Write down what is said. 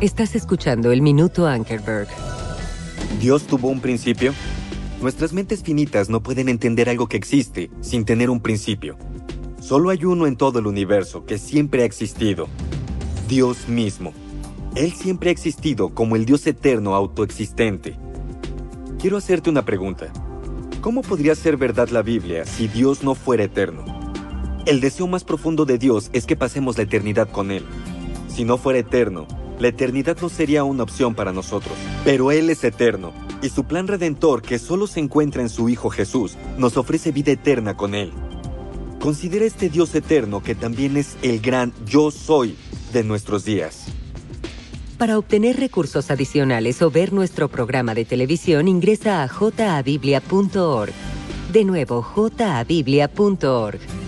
Estás escuchando el Minuto Ankerberg. ¿Dios tuvo un principio? Nuestras mentes finitas no pueden entender algo que existe sin tener un principio. Solo hay uno en todo el universo que siempre ha existido. Dios mismo. Él siempre ha existido como el Dios eterno autoexistente. Quiero hacerte una pregunta. ¿Cómo podría ser verdad la Biblia si Dios no fuera eterno? El deseo más profundo de Dios es que pasemos la eternidad con Él. Si no fuera eterno, la eternidad no sería una opción para nosotros. Pero Él es eterno, y su plan redentor, que solo se encuentra en su Hijo Jesús, nos ofrece vida eterna con Él. Considera este Dios eterno que también es el gran yo soy de nuestros días. Para obtener recursos adicionales o ver nuestro programa de televisión, ingresa a jabiblia.org. De nuevo, jabiblia.org.